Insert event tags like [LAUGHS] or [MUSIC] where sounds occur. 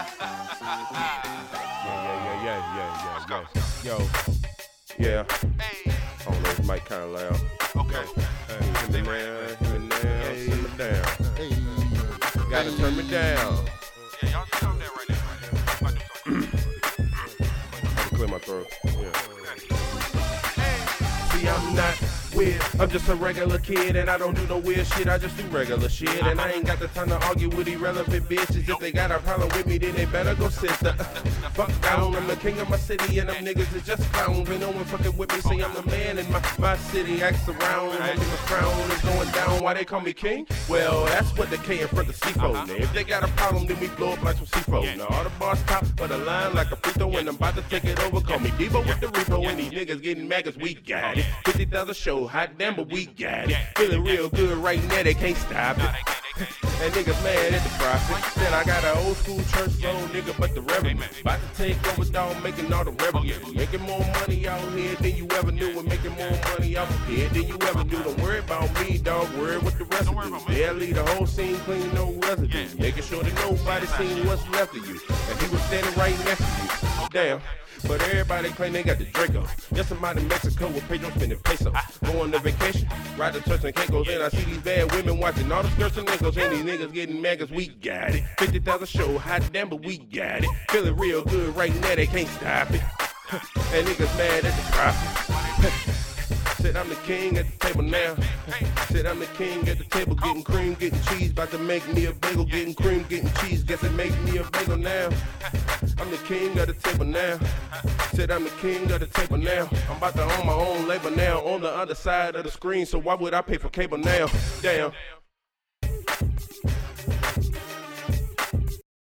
yeah, yeah, yeah, yeah, yeah. Yeah, Yo, yeah. I don't know, this mic kind of loud. Okay. Hey, hit me down, hit me down, hit me down. Gotta turn me down. Yeah, y'all calm down right now. Right now. I'm about to do something. I can clear my throat. Yeah. See, I'm not weird. I'm just a regular kid and I don't do no weird shit. I just do regular shit. And I ain't got the time to argue with irrelevant bitches. If they got a problem with me, then they better go sit the [LAUGHS] fuck down. I'm the king of my city and them niggas is just clowns. Ain't no one fucking with me. Say I'm the man in my, my city. Acts around and the crown is going down. Why they call me king? Well, that's what the K in front of C4. Now, if they got a problem, then we blow up like some C4. Now, all the bars top of the line like a free throw and I'm about to take it over. Call me Devo with the repo and these niggas getting mad cause we got it. 50,000 hot damn, but we got it. Feeling real good right now, they can't stop it. And niggas mad at the profit. Said I got an old school church flow, nigga, but the revenue. About to take over, dog, making all the revenue. Making more money out here than you ever knew. And making more money out here than you ever knew. Don't worry about me, dog, worry what the rest of you. They'll leave the whole scene clean, no residue. Making sure that nobody seen what's left of you. And he was standing right next to you. Damn. But everybody claim they got the Draco. I'm out in Mexico with Pedro spending pesos. Going to vacation, ride the Turks and Caicos. And I see these bad women watching all the skirts and ankles. And these niggas getting mad cause we got it. 50,000 show, hot damn, but we got it. Feeling real good right now, they can't stop it. [LAUGHS] And niggas mad at the profit. [LAUGHS] Said I'm the king at the table now. Said I'm the king at the table, getting cream, getting cheese. About to make me a bagel, getting cream, getting cheese. Guess it make me a bagel now. I'm the king of the table now. Said I'm the king of the table now. I'm about to own my own label now. On the other side of the screen, so why would I pay for cable now? Damn.